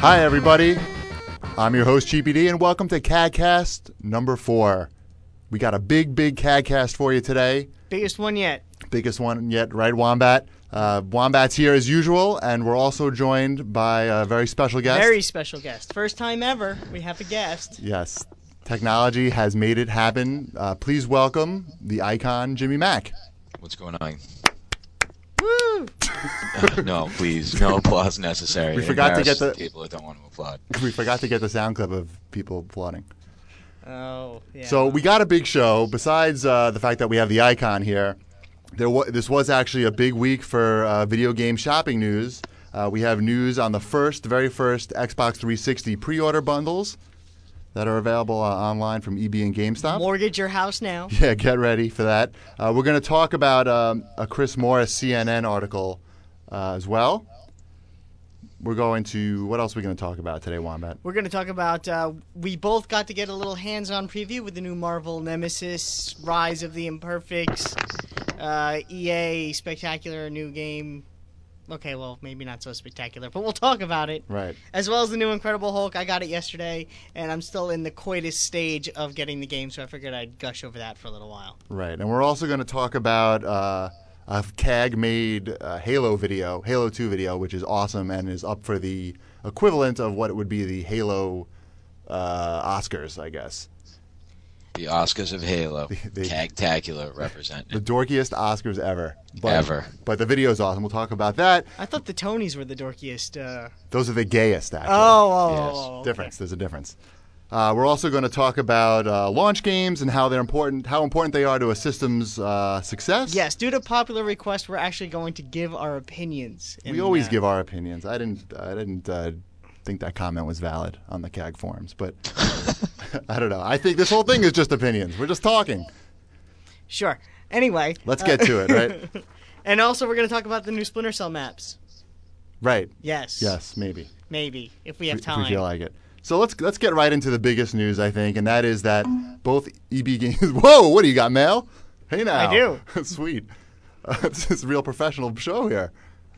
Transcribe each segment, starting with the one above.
Hi, everybody. I'm your host, CheapyD, and welcome to CAGcast number four. We got a big, big CAGcast for you today. Biggest one yet. Biggest one yet, right, Wombat? Uh, Wombat's here as usual, and we're also joined by a very special guest. Very special guest. First time ever we have a guest. Yes, technology has made it happen. Uh, please welcome the icon, Jimmy Mack. What's going on? Woo! no, please, no applause necessary. We forgot to get the- people that don't want to applaud. We forgot to get the sound clip of people applauding. Oh, yeah. So we got a big show. Besides uh, the fact that we have the icon here, there wa- this was actually a big week for uh, video game shopping news. Uh, we have news on the first, very first Xbox 360 pre-order bundles that are available uh, online from EB and GameStop. mortgage your house now. Yeah, get ready for that. Uh, we're going to talk about um, a Chris Morris CNN article uh, as well. We're going to what else are we going to talk about today, Wombat? We're going to talk about. Uh, we both got to get a little hands-on preview with the new Marvel Nemesis: Rise of the Imperfects, uh, EA spectacular new game. Okay, well, maybe not so spectacular, but we'll talk about it. Right. As well as the new Incredible Hulk. I got it yesterday, and I'm still in the coitus stage of getting the game, so I figured I'd gush over that for a little while. Right, and we're also going to talk about uh, a CAG made uh, Halo video, Halo 2 video, which is awesome and is up for the equivalent of what it would be the Halo uh, Oscars, I guess. The Oscars of Halo, They- Tagtacular representing. The dorkiest Oscars ever. But, Ever. But the video is awesome. We'll talk about that. I thought the Tonys were the dorkiest. Uh... Those are the gayest, actually. Oh, oh, Yes. oh, okay. difference. There's a difference. Uh, we're also going to talk about uh, launch games and how they're important, how important they are to a system's uh, success. Yes, due to popular request, we're actually going to give our opinions. in, we always give our opinions. I didn't. I didn't uh, think that comment was valid on the CAG forums, but I don't know. I think this whole thing is just opinions. We're just talking. Sure. Anyway, Let's get to it, right? and also we're going to talk about the new Splinter Cell maps. Right. Yes. Yes. Maybe. Maybe if we have If time. we feel like it. So let's let's get right into the biggest news, I think, and that is that both EB games. Whoa! What do you got, Mel? Hey now. I do. Sweet. Uh, this is a real professional show here.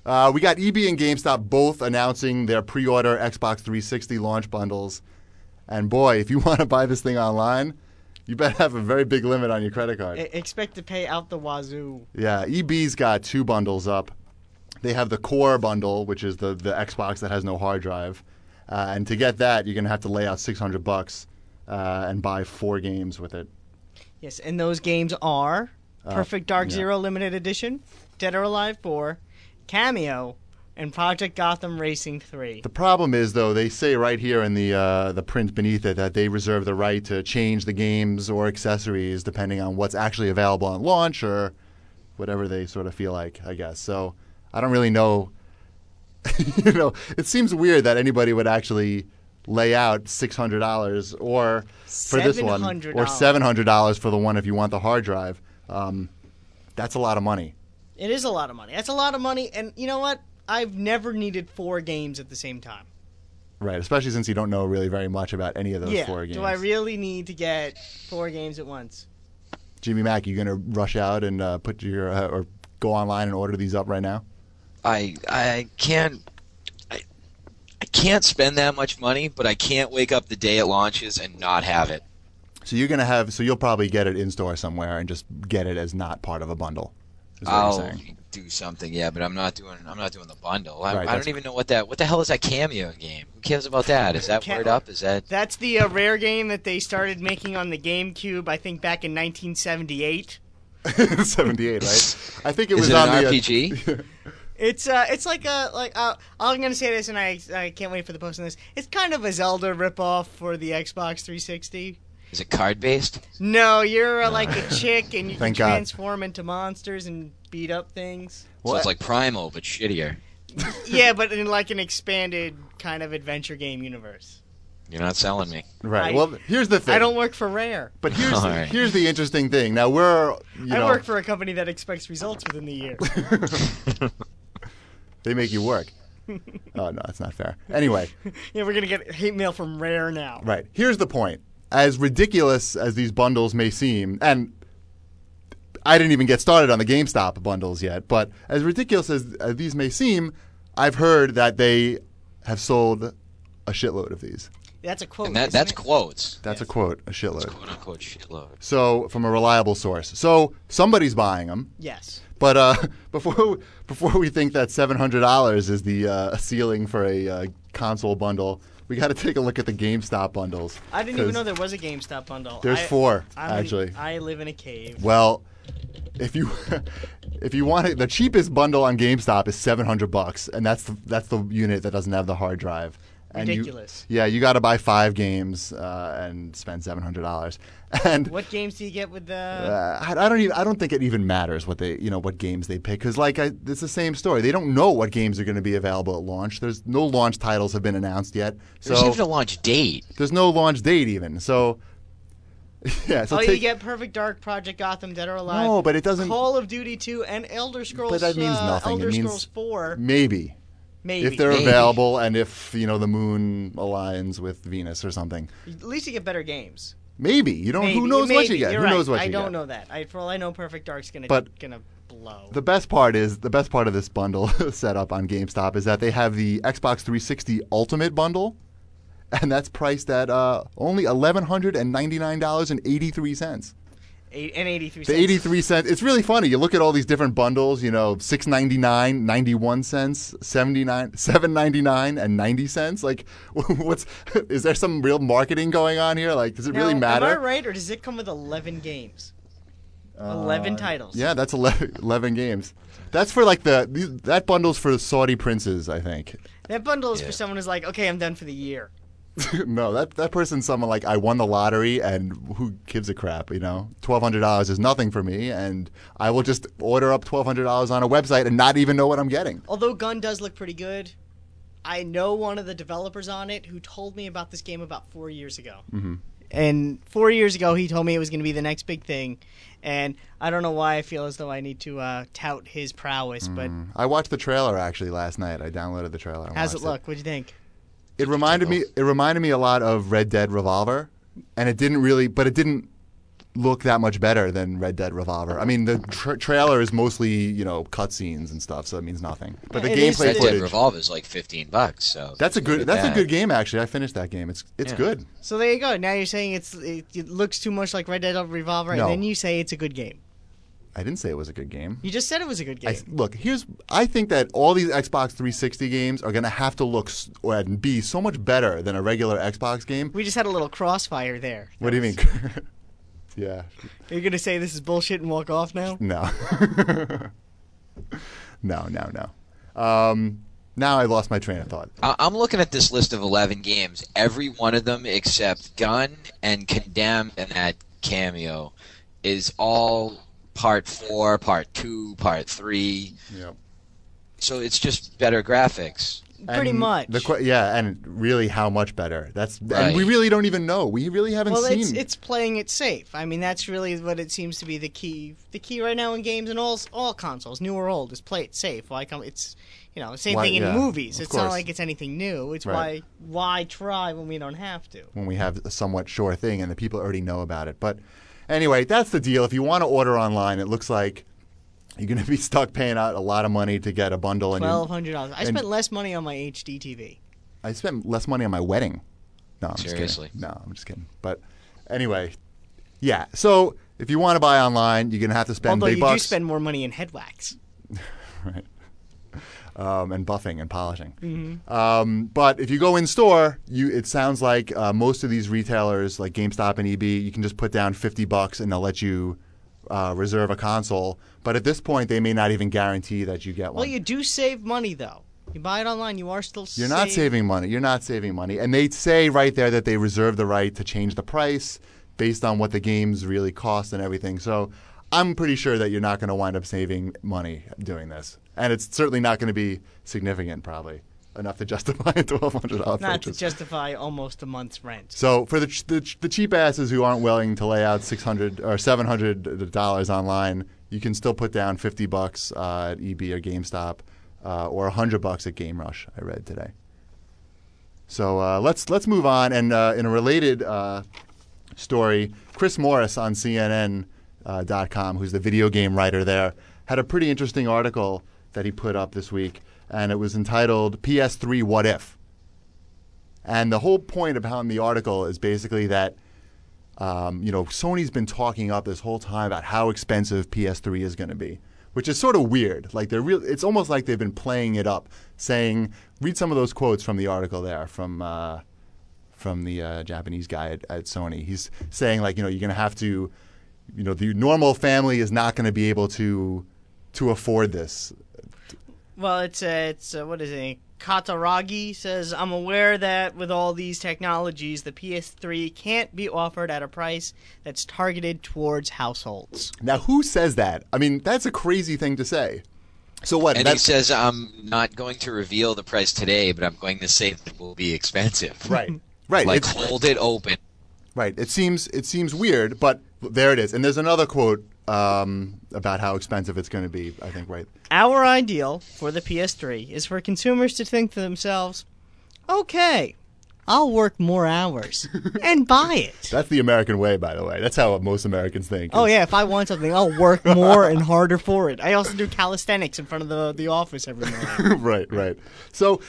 Uh, we got EB and GameStop both announcing their pre-order Xbox 360 launch bundles, and boy, if you want to buy this thing online, you better have a very big limit on your credit card. E- expect to pay out the wazoo. Yeah, EB's got two bundles up. They have the core bundle, which is the, the Xbox that has no hard drive, uh, and to get that, you're gonna have to lay out 600 bucks uh, and buy four games with it. Yes, and those games are Perfect Dark Uh, yeah. Zero Limited Edition, Dead or Alive 4, Kameo, and Project Gotham Racing 3. The problem is, though, they say right here in the uh, the print beneath it that they reserve the right to change the games or accessories depending on what's actually available on launch or whatever they sort of feel like. I guess so. I don't really know. you know, it seems weird that anybody would actually lay out six hundred dollars or for this one or $700. seven hundred dollars for the one if you want the hard drive. Um, that's a lot of money. It is a lot of money. That's a lot of money, and you know what? I've never needed four games at the same time. Right, especially since you don't know really very much about any of those yeah. four games. Do I really need to get four games at once? Jimmy Mack, you gonna rush out and uh, put your uh, or go online and order these up right now? I I can't I, I can't spend that much money, but I can't wake up the day it launches and not have it. So you're gonna have so you'll probably get it in store somewhere and just get it as not part of a bundle. Is what I'll you're saying. Do something, yeah, but I'm not doing I'm not doing the bundle. I, Right, I don't even know what that what the hell is that Kameo game? Who cares about that? Is that Ca- word up? Is that That's the uh, rare game that they started making on the GameCube, I think back in 1978. 78, right? I think it was it on an the uh, RPG? It's uh, it's like a like uh, I'm gonna say this, and I I can't wait for the post on this. It's kind of a Zelda ripoff for the Xbox 360. is it card based? No, you're uh, like a chick, and you can Thank God. transform into monsters and beat up things. So it's like Primal but shittier. yeah, but in like an expanded kind of adventure game universe. You're not selling me. right. I- well, here's the thing. I don't work for Rare. But here's All right. here's the interesting thing. Now we're you I know work for a company that expects results within the year. they make you work. oh no, that's not fair. Anyway, yeah, we're gonna get hate mail from Rare now. Right. Here's the point. As ridiculous as these bundles may seem, and I didn't even get started on the GameStop bundles yet, but as ridiculous as, as these may seem, I've heard that they have sold a shitload of these. That's a quote. And that isn't that's it? quotes. That's a quote, a shitload. Quote unquote shitload. So from a reliable source. So somebody's buying them. Yes. But uh, before before we think that seven hundred dollars is the uh, ceiling for a uh, console bundle, we got to take a look at the GameStop bundles. I didn't even know there was a GameStop bundle. There's I- four I'm in- actually. I live in a cave. Well, if you if you want it, the cheapest bundle on GameStop is seven hundred bucks, and that's the that's the unit that doesn't have the hard drive. And you- yeah, you got to buy five games uh, and spend seven hundred dollars. And What games do you get with the? uh, I, I don't even I don't think it even matters what they you know what games they pick because like I, it's the same story. They don't know what games are going to be available at launch. There's no launch titles have been announced yet, so There's even a launch date. there's no launch date even. So yeah, so oh, take, you get Perfect Dark, Project Gotham, Dead or Alive. No, but it doesn't- Call of Duty 2 and Elder Scrolls. But that means uh, nothing. It Elder means- Scrolls 4, maybe maybe. if they're Maybe. available and if you know the moon aligns with Venus or something. At least you get better games. Maybe you don't. Maybe, who knows maybe. what you get? You're who right. knows what I you don't know that. I, for all I know, Perfect Dark's gonna But- gonna blow. The best part is the best part of this bundle setup on GameStop is that they have the Xbox 360 Ultimate bundle, and that's priced at uh, only eleven hundred and ninety nine dollars and eighty three cents. Eight, and 83 The cents. 83 cents. It's really funny. You look at all these different bundles, you know, 6.99, 91 cents, 79, 7.99 and 90 cents. Like what's is there some real marketing going on here? Like does it really matter? Am I right, or does it come with 11 games? 11 titles. Uh, Yeah, that's 11, 11 games. That's for like the that bundle's for the Saudi princes, I think. That bundle is Yeah. for someone who's like, okay, I'm done for the year. no, that that person's someone like I won the lottery and who gives a crap, you know? Twelve hundred dollars is nothing for me, and I will just order up twelve hundred dollars on a website and not even know what I'm getting. Although Gun does look pretty good, I know one of the developers on it who told me about this game about four years ago. Mm-hmm. And four years ago, he told me it was going to be the next big thing. And I don't know why I feel as though I need to uh, tout his prowess, but I watched the trailer actually last night. I downloaded the trailer. and how's it look? What'd you think? It reminded me. It reminded me a lot of Red Dead Revolver, and it didn't really, but it didn't look that much better than Red Dead Revolver. I mean, the tra- trailer is mostly you know cutscenes and stuff, so it means nothing. But the It is- gameplay Red Dead. Revolver is like 15 bucks. So That's a good. at That's a good game actually. I finished that game. It's it's Yeah. good. So there you go. Now you're saying it's it, it looks too much like Red Dead Revolver, No. and then you say it's a good game. I didn't say it was a good game. You just said it was a good game. I, look, here's. I think that all these Xbox 360 games are going to have to look s- and be so much better than a regular Xbox game. we just had a little crossfire there. What do you That mean? was- yeah. You're gonna say this is bullshit and walk off now? No. no, no, no. Um, now I lost my train of thought. I- I'm looking at this list of 11 games. Every one of them except Gun and Condemned and that Kameo is all part four, part two, part three. Yep. So it's just better graphics. Pretty And much. The, yeah, and really, how much better? That's and we really don't even know. We really haven't well, seen. it's it's playing it safe. I mean, that's really what it seems to be the key. The key right now in games and all all consoles, new or old, is play it safe. Why come? It's you know same Why- thing in yeah, movies. of It's not like it's anything new. It's Right. why why try when we don't have to. when we have a somewhat sure thing and the people already know about it. But anyway, that's the deal. If you want to order online, it looks like you're going to be stuck paying out a lot of money to get a bundle. And Twelve hundred dollars. I spent less money on my HD TV. I spent less money on my wedding. No, I'm Seriously? just kidding. No, I'm just kidding. But anyway, yeah. So if you want to buy online, you're going to have to spend Although big you bucks. do spend more money in head wax. right. Um, and buffing and polishing. Mm-hmm. Um, but if you go in store, you it sounds like uh, most of these retailers, like GameStop and EB, you can just put down fifty bucks and they'll let you uh, reserve a console. But at this point, they may not even guarantee that you get one. Well, you do save money though. You buy it online, you are still. You're not saving money. You're not saving money. And they say right there that they reserve the right to change the price based on what the games really cost and everything. So I'm pretty sure that you're not going to wind up saving money doing this. And it's certainly not going to be significant, probably enough to justify a $1,200 Not to justify almost a month's rent. So for the, ch- the ch- the cheap asses who aren't willing to lay out six hundred or seven hundred dollars online, you can still put down fifty bucks uh, at EB or GameStop, uh, or hundred bucks at Game Rush. I read today. So uh, let's let's move on. And uh, in a related uh, story, Chris Morris on CNN.com, uh, who's the video game writer there, had a pretty interesting article that he put up this week, and it was entitled "PS3 What If." And the whole point about the article is basically that um, you know Sony's been talking up this whole time about how expensive PS3 is going to be, which is sort of weird. Like they're real. It's almost like they've been playing it up, saying, read some of those quotes from the article there from. Uh, from the uh, Japanese guy at, at Sony, he's saying like you know you're going to have to, you know, the normal family is not going to be able to to afford this. Well, it's uh, it's uh, what is it? Kutaragi says, "I'm aware that with all these technologies, the PS3 can't be offered at a price that's targeted towards households." Now, who says that? I mean, that's a crazy thing to say. So what? And he says, I'm not going to reveal the price today, but I'm going to say that it will be expensive. right, right, Like, it's- hold it open. right. It seems it seems weird, but there it is. And there's another quote um, about how expensive it's going to be. I think right. Our ideal for the PS3 is for consumers to think to themselves, "Okay, I'll work more hours and buy it." That's the American way, by the way. That's how most Americans think. Oh yeah, if I want something, I'll work more and harder for it. I also do calisthenics in front of the the office every morning. right, right. So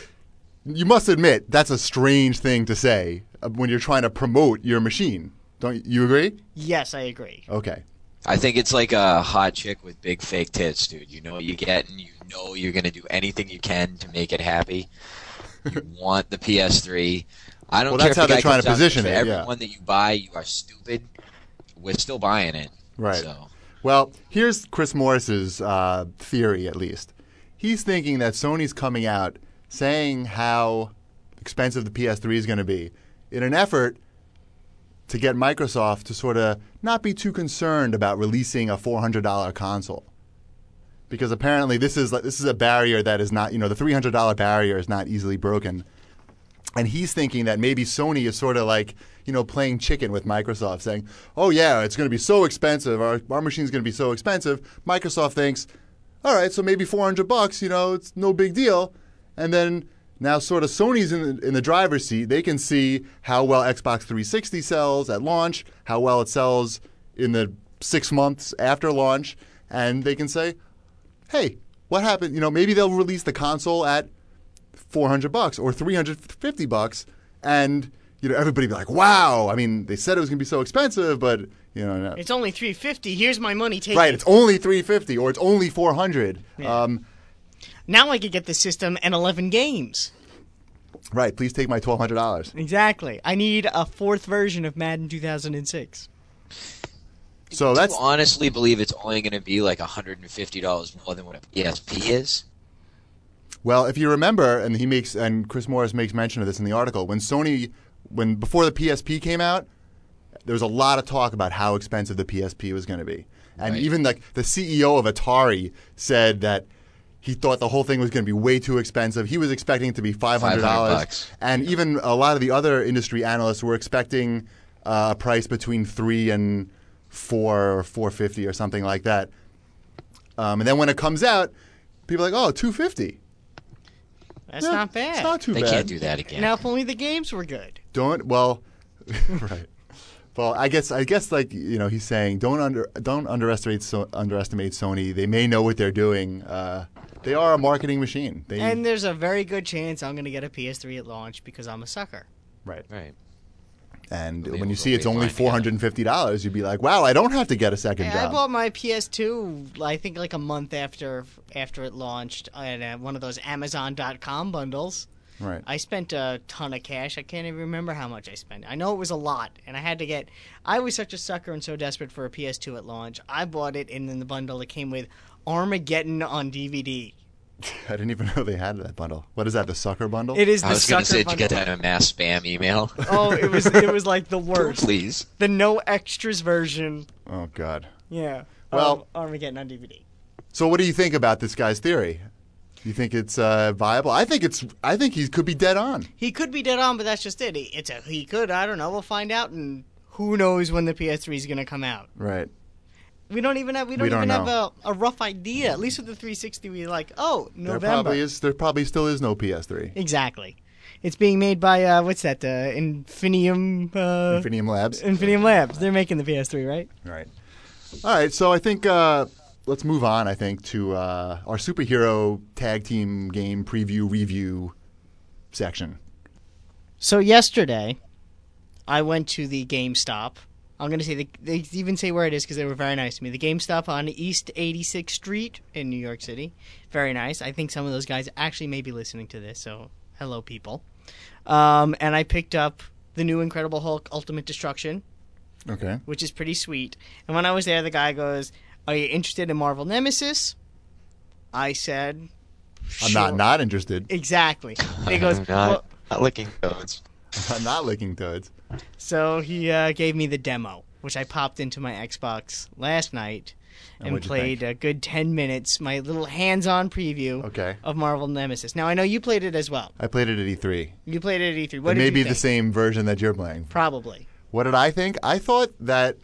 you must admit that's a strange thing to say uh, when you're trying to promote your machine. Don't you agree? yes, I agree. Okay. I think it's like a hot chick with big fake tits, dude. You know what you get, and you know you're going to do anything you can to make it happy. You want the PS3. I don't Well, care that's how the they're trying to position it, every yeah. one that you buy, you are stupid. We're still buying it. Right. So. Well, here's Chris Morris's uh, theory, at least. He's thinking that Sony's coming out saying how expensive the PS3 is going to be in an effort to get Microsoft to sort of not be too concerned about releasing a $400 console. Because apparently this is like, this is a barrier that is not, you know, the $300 barrier is not easily broken. And he's thinking that maybe Sony is sort of like, you know, playing chicken with Microsoft, saying, oh, yeah, it's going to be so expensive. Our, our machine's going to be so expensive. Microsoft thinks, all right, so maybe 400 bucks, you know, it's no big deal. And then now sort of Sony's in the, in the driver's seat. They can see how well Xbox 360 sells at launch, how well it sells in the six months after launch. And they can say, hey, what happened? You know, maybe they'll release the console at 400 bucks or 350 bucks and you know everybody be like wow i mean they said it was going to be so expensive but you know no. It's only three fifty. Here's my money. Take right it. it's only 350 or it's only 400 Yeah. um, Now I could get the system and eleven games. right please take my $1200 Exactly. I need a fourth version of Madden 2006. so Do that's you honestly believe it's only going to be like $150 more than what a PSP is? well if you remember and he makes and chris morris makes mention of this in the article when sony when before the psp came out there was a lot of talk about how expensive the psp was going to be and Right. even like the ceo of atari said that he thought the whole thing was going to be way too expensive. He was expecting it to be five hundred dollars, and even a lot of the other industry analysts were expecting uh, a price between three and four or four fifty or something like that. Um, and then when it comes out, people are like, "Oh, 250 That's Yeah, not bad. It's not too They bad. can't do that again. Now, if only the games were good. Don't well, right. Well, I guess I guess like you know he's saying don't under don't underestimate so, underestimate Sony. They may know what they're doing. Uh, they are a marketing machine. They And there's a very good chance I'm going to get a PS3 at launch because I'm a sucker. right. Right. And We'll when you see it's only four hundred and fifty dollars, you'd be like, "Wow, I don't have to get a second I job." I bought my PS2, I think like a month after after it launched at uh, one of those Amazon.com bundles. Right. I spent a ton of cash. I can't even remember how much I spent. I know it was a lot, and I had to get. I was such a sucker and so desperate for a PS2 at launch. I bought it, and in the bundle that came with Armageddon on DVD. I didn't even know they had that bundle. What is that? The sucker bundle? It is the I was going sucker to say, did you bundle. get that in a mass spam email? Oh, it was it was like the worst. Please. The no extras version. Oh God. Yeah. Well- of Armageddon on DVD. So what do you think about this guy's theory? You think it's uh, viable? I think it's. I think he could be dead on. He could be dead on, but that's just it. He- It's a he could. I don't know. We'll find out, and who knows when the PS3 is going to come out. Right. We don't even have we don't, We don't even have a, a rough idea. At least with the 360, we like oh November. There probably is. There probably still is no PS3. Exactly. It's being made by uh, what's that? Uh, Infinium. Uh, Infinium Labs. Infinium Labs. They're making the PS3, right? Right. All right. So I think uh, let's move on. I think to uh, our superhero tag team game preview review section. So yesterday, I went to the GameStop. I'm gonna say the, they even say where it is because they were very nice to me. The GameStop on East 86th Street in New York City. Very nice. I think some of those guys actually may be listening to this. So hello, people. Um, and I picked up the new Incredible Hulk Ultimate Destruction, Okay. which is pretty sweet. And when I was there, the guy goes, "Are you interested in Marvel Nemesis?" I said, I'm not not interested. exactly. And he goes, I'm well, not, not licking toads. I'm not licking toads. So he uh, gave me the demo, which I popped into my Xbox last night And and, played a good 10 minutes, my little hands on preview Okay. of Marvel Nemesis. Now, I know you played it as well. I played it at E3. You played it at E3. What it did may you be think? the same version that you're playing. Probably. What did I think? I thought that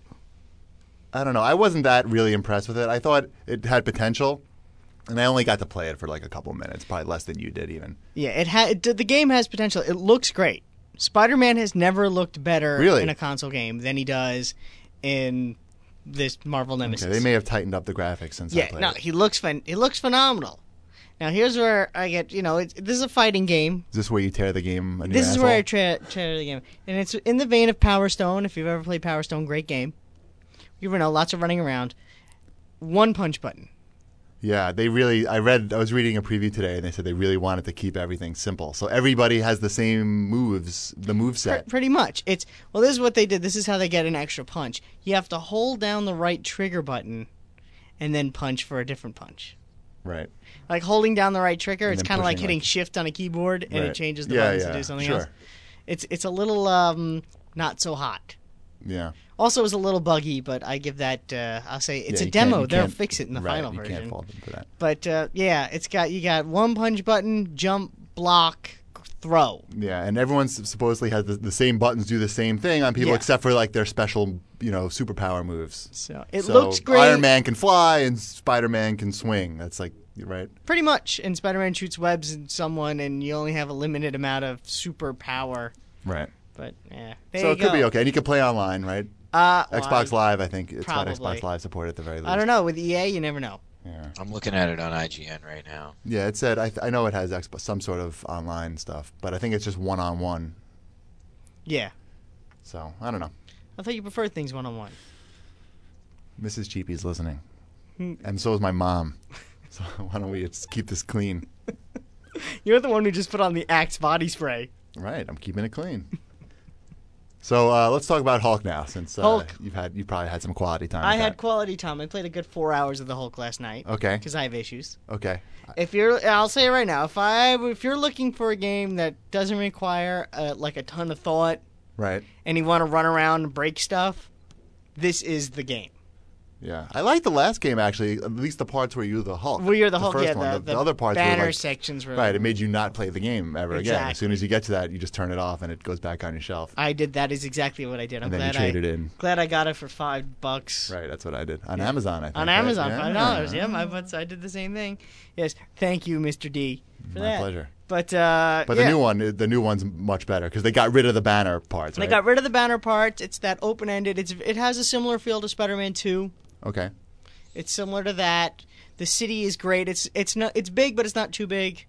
I don't know. I wasn't that really impressed with it. I thought it had potential, and I only got to play it for like a couple minutes, probably less than you did even. Yeah, it ha- it, the game has potential. It looks great. Spider Man has never looked better Really? in a console game than he does in this Marvel Nemesis. Okay, they may have tightened up the graphics since I Yeah, played no, it. he looks phen- he looks phenomenal. Now here's where I get you know it, this is a fighting game. Is this where you tear the game? A new This is where I tra- tear the game, and it's in the vein of Power Stone. If you've ever played Power Stone, great game. You know, lots of running around. One punch button. Yeah, they really. I read. I was reading a preview today, and they said they really wanted to keep everything simple, so everybody has the same moves, the move Pre- set. pretty much. It's well. This is what they did. This is how they get an extra punch. You have to hold down the right trigger button, and then punch for a different punch. Right. Like holding down the right trigger, And it's kind of like hitting like- Shift on a keyboard, and right. it changes the yeah, buttons yeah, to do something sure. else. It's it's a little um not so hot. Yeah. Also, it was a little buggy, but I give that. Uh, I'll say it's Yeah, a demo. They'll fix it in the right, final you version. can't fault them for that. But uh, yeah, it's got you got one punch button, jump, block, throw. Yeah, and everyone's supposedly has the, the same buttons do the same thing on people Yeah. except for like their special, you know, superpower moves. So it So looks great. Iron Man can fly and Spider Man can swing. That's like right. Pretty much. And Spider-Man shoots webs at someone, and you only have a limited amount of superpower. Right. But yeah, there so you it could be okay, and you can play online, right? Uh, Xbox I- Live, I think it's got Xbox Live support at the very least. I don't know. With EA, you never know. Yeah, I'm looking at it on IGN right now. yeah. It said I, th- I know it has Xbox, some sort of online stuff, but I think it's just one on one. Yeah. So I don't know. I thought you preferred things one on one. Mrs. Cheapy's listening, Hmm. and so is my mom. So why don't we just keep this clean? You're the one who just put on the Axe body spray. Right, I'm keeping it clean. So uh, let's talk about Hulk now, since uh, Hulk. you've had you probably had some quality time. I with had that. quality time. I played a good four hours of the Hulk last night okay, because I have issues. okay, If you're, I'll say it right now. If I, if you're looking for a game that doesn't require uh, like a ton of thought right, and you want to run around and break stuff, this is the game. Yeah. I liked the last game actually, at least the parts where you're the Hulk. Well, you're the, Hulk. first yeah, one. the, The, the other parts banner were like, sections were right. It made you not play the game ever again. As soon as you get to that, you just turn it off and it goes back on your shelf. I did that. Is exactly what I did. I'm and glad I in. glad I got it for five bucks. Right, that's what I did on Amazon. I think On right? Amazon, Yeah. five dollars. Yeah, my butts. I did the same thing. Yes, thank you, Mr. D, for My that. pleasure. But uh, But yeah. the new one, the new one's much better because they got rid of the banner parts. They Right? got rid of the banner parts. It's that open ended. It's it has a similar feel to Spider-Man Two. Okay. It's similar to that. The city is great. It's it's not it's big, but it's not too big.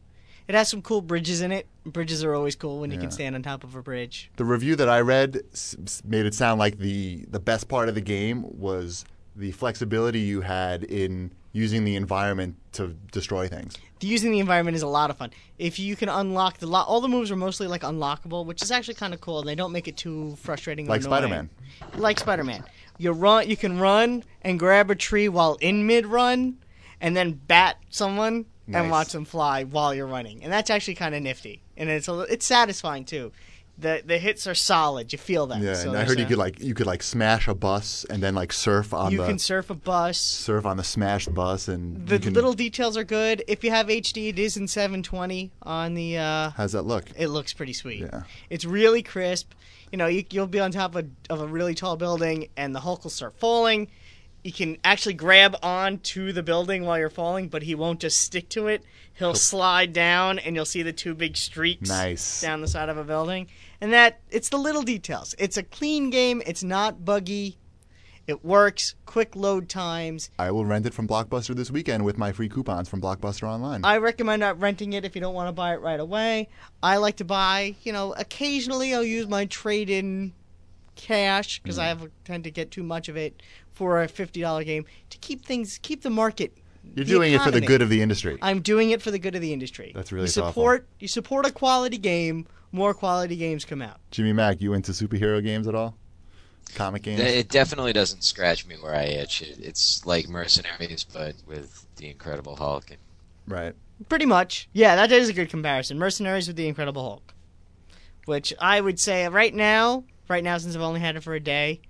It has some cool bridges in it. Bridges are always cool when you Yeah. can stand on top of a bridge. the review that I read s- s- made it sound like the the best part of the game was the flexibility you had in using the environment to destroy things. The using the environment is a lot of fun. If you can unlock the lo- all the moves are mostly like unlockable, which is actually kind of cool. They don't make it too frustrating. or Like annoying. Spider-Man. Like Spider-Man, you run. You can run and grab a tree while in mid run, and then bat someone Nice. and watch them fly while you're running, and that's actually kind of nifty. And it's a, it's satisfying too. The the hits are solid. You feel that. Yeah, So and I heard you could like you could like smash a bus and then like surf on you the can surf a bus. surf on the smashed bus and The can, little details are good. If you have HD, it is in 720 on the. Uh, how's that look? it looks pretty sweet. Yeah. It's really crisp. You know, you, you'll be on top of, of a really tall building, and the Hulk will start falling. You can actually grab on to the building while you're falling, but he won't just stick to it. He'll slide down, and you'll see the two big streaks Nice. down the side of a building. And that it's the little details. It's a clean game. It's not buggy. It works, quick load times. I will rent it from Blockbuster this weekend with my free coupons from Blockbuster Online. I recommend not renting it if you don't want to buy it right away. I like to buy, you know, occasionally I'll use my trade in cash because mm-hmm. I have tend to get too much of it for a fifty dollar game to keep things keep the market. You're the doing it for the good of the industry. I'm doing it for the good of the industry. That's really you thoughtful. support you support a quality game. More quality games come out. Jimmy Mack, you into superhero games at all? Comic games? It definitely doesn't scratch me where I itch. It's like Mercenaries, but with the Incredible Hulk. And right. Pretty much. Yeah, that is a good comparison. Mercenaries with the Incredible Hulk. Which I would say right now, right now since I've only had it for a day,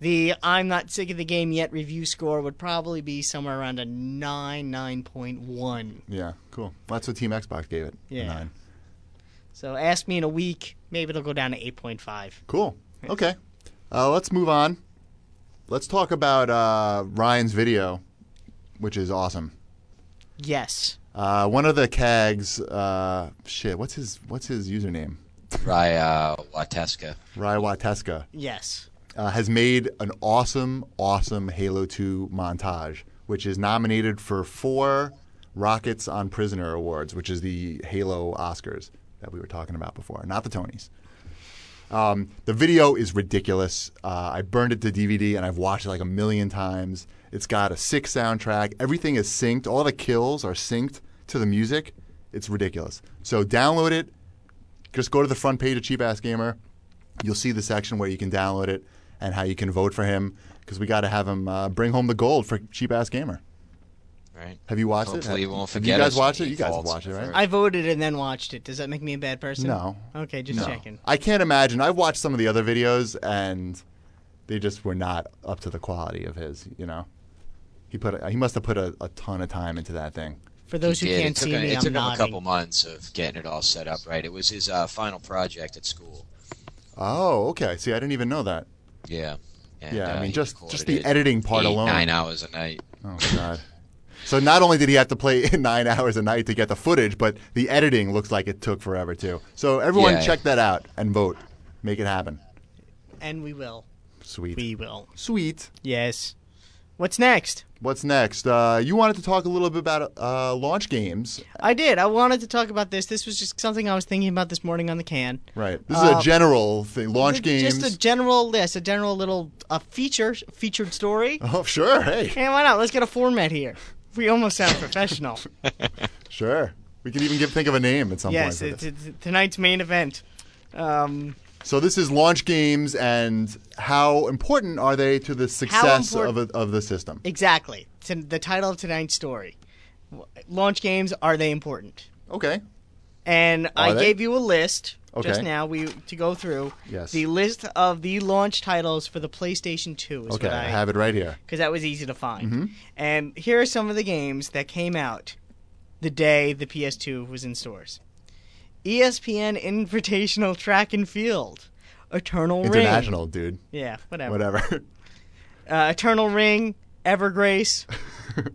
the I'm not sick of the game yet review score would probably be somewhere around a 9, 9.1. Yeah, cool. That's what Team Xbox gave it. a Yeah. Nine. So ask me in a week, maybe it'll go down to 8.5. Cool. Okay. Uh, let's move on. Let's talk about uh, Ryan's video, which is awesome. Yes. Uh, one of the CAGs, uh, shit, what's his what's his username? Raya Wateska. Ryan Wateska Yes. uh, has made an awesome, awesome Halo 2 montage, which is nominated for four Rockets on Prisoner Awards, which is the Halo Oscars that we were talking about before, not the Tonys. Um, the video is ridiculous. Uh, I burned it to DVD and I've watched it like a million times. It's got a sick soundtrack. Everything is synced. All the kills are synced to the music. It's ridiculous. So download it. Just go to the front page of Cheap Ass Gamer. You'll see the section where you can download it and how you can vote for him because we got to have him uh, bring home the gold for Cheap Ass Gamer. Right. Have you watched Hopefully it? you won't forget. Have you guys us watched it? You guys have falls watched it, right? I voted and then watched it. Does that make me a bad person? No. Okay, just No. checking. I can't imagine. I've watched some of the other videos and they just were not up to the quality of his. You know, he put a, he must have put a, a ton of time into that thing. For those He who did. can't it took, see a, me, it I'm took him a couple months of getting it all set up right. It was his uh, final project at school. Oh, okay. See, I didn't even know that. Yeah. And, Yeah, I uh, mean, just- just the editing part eight, alone. Nine hours a night. Oh God. So not only did he have to play nine hours a night to get the footage, but the editing looks like it took forever too. So everyone, Yeah. check that out and vote. Make it happen. And we will. Sweet. We will. Sweet. Yes. What's next? What's next? Uh, you wanted to talk a little bit about uh, launch games, I did. I wanted to talk about this. This was just something I was thinking about this morning on the can. right? This is Uh, a general thing. Launch games. Just a general list, a general little uh, feature, featured story. oh, sure. Hey, Hey, why not? Let's get a format here. We almost sound professional. sure. We can even give, think of a name at some yes, point. for it's, tonight's main event. Um, So this is launch games, and how important are they to the success of, a, of the system? exactly. T- the title of tonight's story. Launch games are they important? Okay. And I they? gave you a list just now. We to go through Yes. the list of the launch titles for the PlayStation 2. Is Okay. what I I have it right here. because that was easy to find. Mm-hmm. And here are some of the games that came out the day the PS2 was in stores. ESPN Invitational Track and Field, Eternal Ring, International, dude. yeah, whatever. Whatever. Uh, Eternal Ring, Evergrace.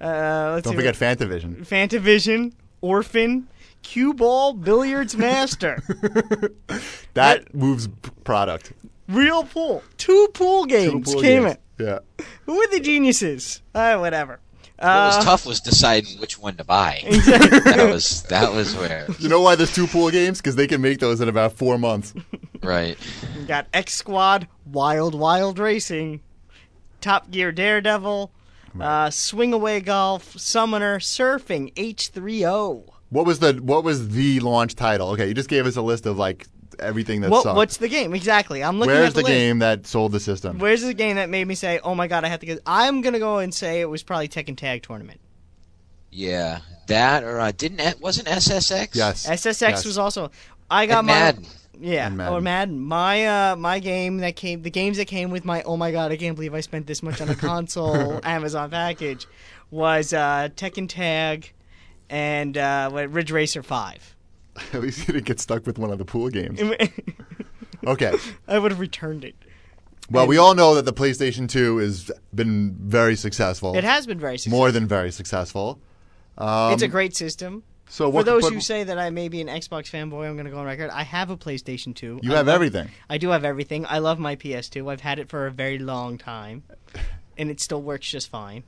Uh, let's Don't see forget Fantavision. Fantavision, Orphen, Cue Ball, Billiards Master, That moves product. Real Pool. Two pool games Two pool came games. in. Yeah. Who were the geniuses? Uh, whatever. What Uh, was tough was deciding which one to buy. that was that was where You know why there's two pool games? Because they can make those in about four months. right. We got X Squad, Wild Wild Racing, Top Gear Daredevil, uh, Swing Away Golf, Summoner, Surfing, H3O. What was the What was the launch title? Okay, you just gave us a list of like everything that What, sucked. what's the game? Exactly. I'm looking Where's at the, side. Where's the list. game that sold the system? Where's the game that made me say, "Oh my god, I have to get"? I'm gonna go and say it was probably Tekken Tag Tournament. Yeah, that or uh, didn't wasn't SSX? yes. SSX Yes. was also. I got And my Madden. yeah And Madden. or Madden. My uh my game that came the games that came with my oh my god I can't believe I spent this much on a console Amazon package was uh Tekken Tag and uh what, Ridge Racer Five. At least you didn't get stuck with one of the pool games. Okay. I would have returned it. Well, we all know that the PlayStation 2 has been very successful. It has been very successful. more than very successful. Um, it's a great system. So For those but who say that I may be an Xbox fanboy, I'm going to go on record. I have a PlayStation 2. you I have love- everything. I do have everything. I love my PS2. I've had it for a very long time, and it still works just fine.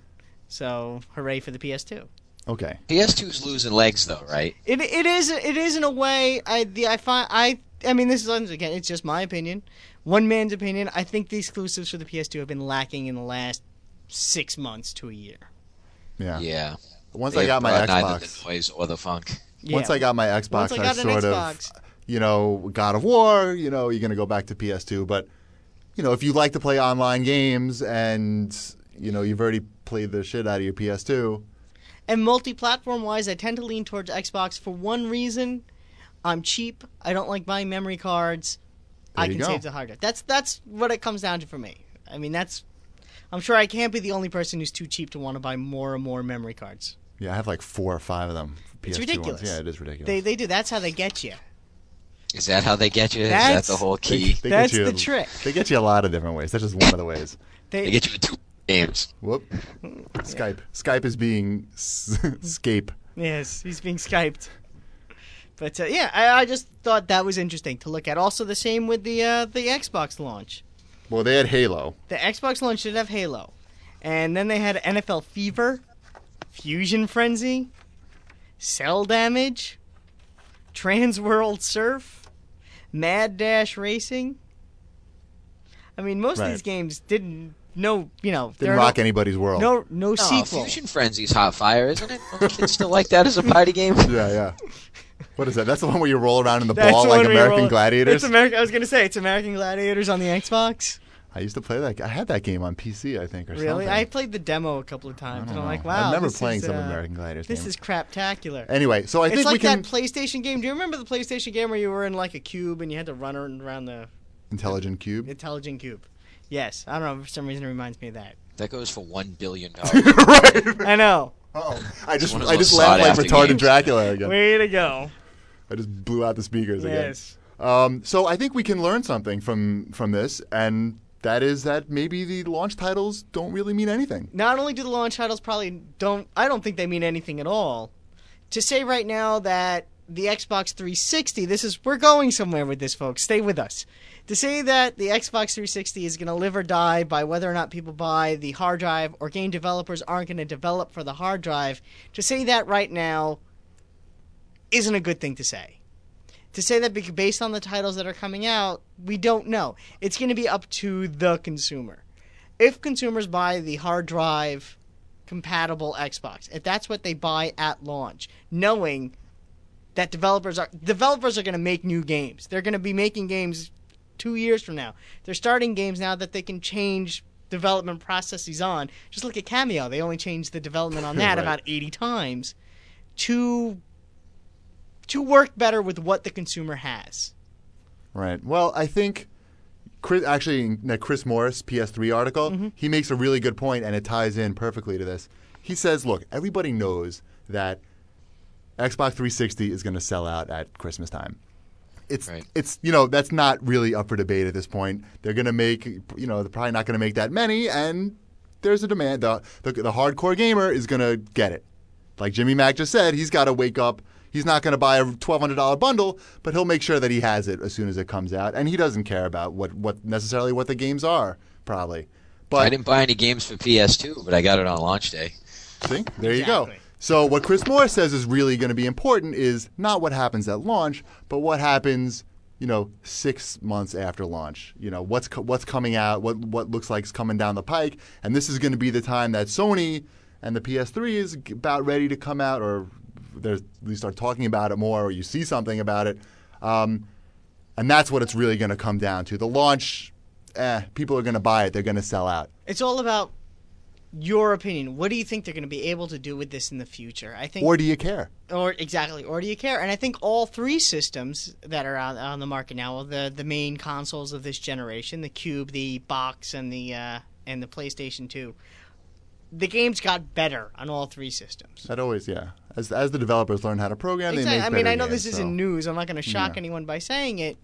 So, hooray for the PS2. Okay. PS2's losing legs though, right? It it is it is in a way. I the I find I I mean this is again it's just my opinion, one man's opinion. I think the exclusives for the PS2 have been lacking in the last six months to a year. Yeah. Yeah. Once They've I got my brought neither Xbox, the noise or the funk. Yeah. once I got my Xbox, Once I got an sort Xbox. of, you know, God of War. You know, you're gonna go back to PS2, but you know, if you like to play online games and you know you've already played the shit out of your PS2, And multi-platform wise, I tend to lean towards Xbox for one reason. I'm cheap. I don't like buying memory cards. There I can go. save the hard drive. That's that's what it comes down to for me. I mean, that's. I'm sure I can't be the only person who's too cheap to want to buy more and more memory cards. yeah, I have like four or five of them. PS2 It's ridiculous. Ones. Yeah, it is ridiculous. They they do. That's how they get you. Is that how they get you? Is That's- that the whole key? they That's get you, the trick. They get you a lot of different ways. That's just one of the ways. They get you in two games. Whoop. Skype. Skype is being s- scape. Yes, he's being skyped. But uh, yeah, I, I just thought that was interesting to look at. Also, the same with the uh, the Xbox launch. Well, they had Halo. The Xbox launch did have Halo, and then they had NFL Fever, Fusion Frenzy, Cell Damage, Trans World Surf, Mad Dash Racing. I mean, most Right. of these games didn't no, you know, there Didn't are rock anybody's world. no no, no Oh, sequel. Fusion Frenzy's hot fire, isn't it? Don't kids still like that as a party game? Yeah, yeah. What is that? That's the one where you roll around in the That's ball the like one where you American roll- Gladiators. It's American. I was gonna say it's American Gladiators on the Xbox. I used to play that. I had that game on PC, I think, or Really? something. I played the demo a couple of times, and I'm like, wow. I remember this playing is, some uh, American Gladiators. This games. is craptacular. Anyway, so I it's think like we can that PlayStation game. Do you remember the PlayStation game where you were in like a cube and you had to run around around the Intelligent Qube. Intelligent Qube? Yes, I don't know. For some reason, it reminds me of that. That goes for one billion dollars. right. I know. Oh, I just I just laughed like retarded games. Dracula again. Way to go. I just blew out the speakers again. Yes. Um, so I think we can learn something from from this, and that is that maybe the launch titles don't really mean anything. Not only do the launch titles probably don't, I don't think they mean anything at all. To say right now that the Xbox 360, this is, we're going somewhere with this, folks. Stay with us. To say that the Xbox 360 is going to live or die by whether or not people buy the hard drive or game developers aren't going to develop for the hard drive, to say that right now isn't a good thing to say. To say that based on the titles that are coming out, we don't know. It's going to be up to the consumer if consumers buy the hard drive compatible Xbox, if that's what they buy at launch, knowing that developers are developers are going to make new games. They're going to be making games 2 years from now. They're starting games now that they can change development processes on. Just look at Kameo. They only changed the development on that Right. about 80 times to to work better with what the consumer has. Right. Well, I think Chris, actually, that Chris Morris PS3 article, Mm-hmm. he makes a really good point, and it ties in perfectly to this. He says, "Look, everybody knows that Xbox 360 is going to sell out at Christmas time. It's Right. it's you know that's not really up for debate at this point. They're going to make you know they're probably not going to make that many, and there's a demand. The the, the hardcore gamer is going to get it. Like Jimmy Mack just said, he's got to wake up. He's not going to buy a twelve hundred dollar bundle, but he'll make sure that he has it as soon as it comes out, and he doesn't care about what, what necessarily what the games are, probably. But I didn't buy any games for PS2, but I got it on launch day. See, there you go. So what Chris Moore says is really going to be important is not what happens at launch, but what happens, you know, six months after launch. You know, what's co- what's coming out, what what looks like is coming down the pike, and this is going to be the time that Sony and the PS3 is about ready to come out, or least start talking about it more, or you see something about it, um, and that's what it's really going to come down to. The launch, eh, people are going to buy it, they're going to sell out. It's all about your opinion. What do you think they're going to be able to do with this in the future? I think Or do you care? or exactly or do you care and i think all three systems that are on, on the market now the the main consoles of this generation the cube the box and the uh, and the playstation 2 the games got better on all three systems That always, yeah. As as the developers learn how to program, Exactly. they make i mean i know games, this so. isn't news i'm not going to shock Yeah. anyone by saying it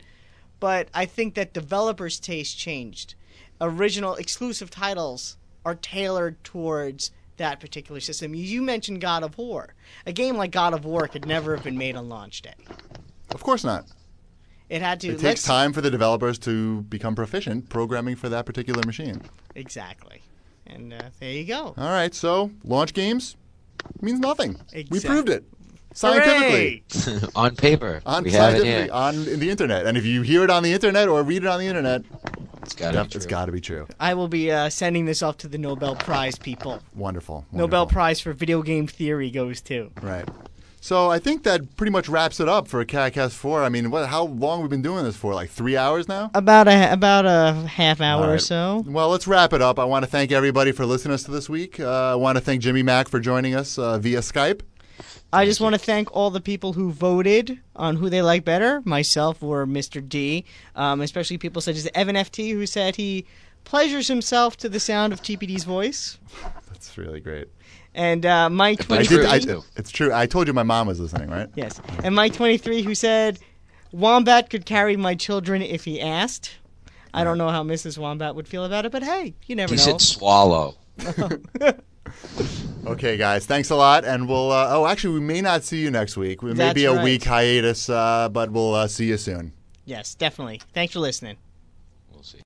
but i think that developers taste changed original exclusive titles are tailored towards that particular system. You mentioned God of War. A game like God of War could never have been made on launch day. Of course not. It had to. It takes time for the developers to become proficient programming for that particular machine. Exactly. And uh, there you go. All right, so launch games means nothing. We proved it scientifically. On paper. On we have it scientifically, here. on the internet, and if you hear it on the internet or read it on the internet, It's got to yep, be it's true. got to be true. I will be uh, sending this off to the Nobel Prize people. Wonderful. Nobel. Prize for video game theory goes to. Right. So I think that pretty much wraps it up for CAGcast 4. I mean, what, how long have we been doing this for? Like three hours now? About a about a half hour All or so. Well, let's wrap it up. I want to thank everybody for listening to us this week. Uh, I want to thank Jimmy Mack for joining us uh, via Skype. I just want to thank all the people who voted on who they like better, myself or Mr. D, um, especially people such as Evan FT, who said he pleasures himself to the sound of CheapyD's voice, That's really great. and uh, Mike But I True. did. I, it's true. I told you my mom was listening, right? Yes, and Mike 23, who said Wombat could carry my children if he asked. I don't know how Mrs. Wombat would feel about it, but hey, you never He know. said swallow. Okay, guys. Thanks a lot, and we'll. Uh, oh, actually, we may not see you next week. We may That's be a right. week hiatus, uh, but we'll uh, see you soon. yes, definitely. Thanks for listening.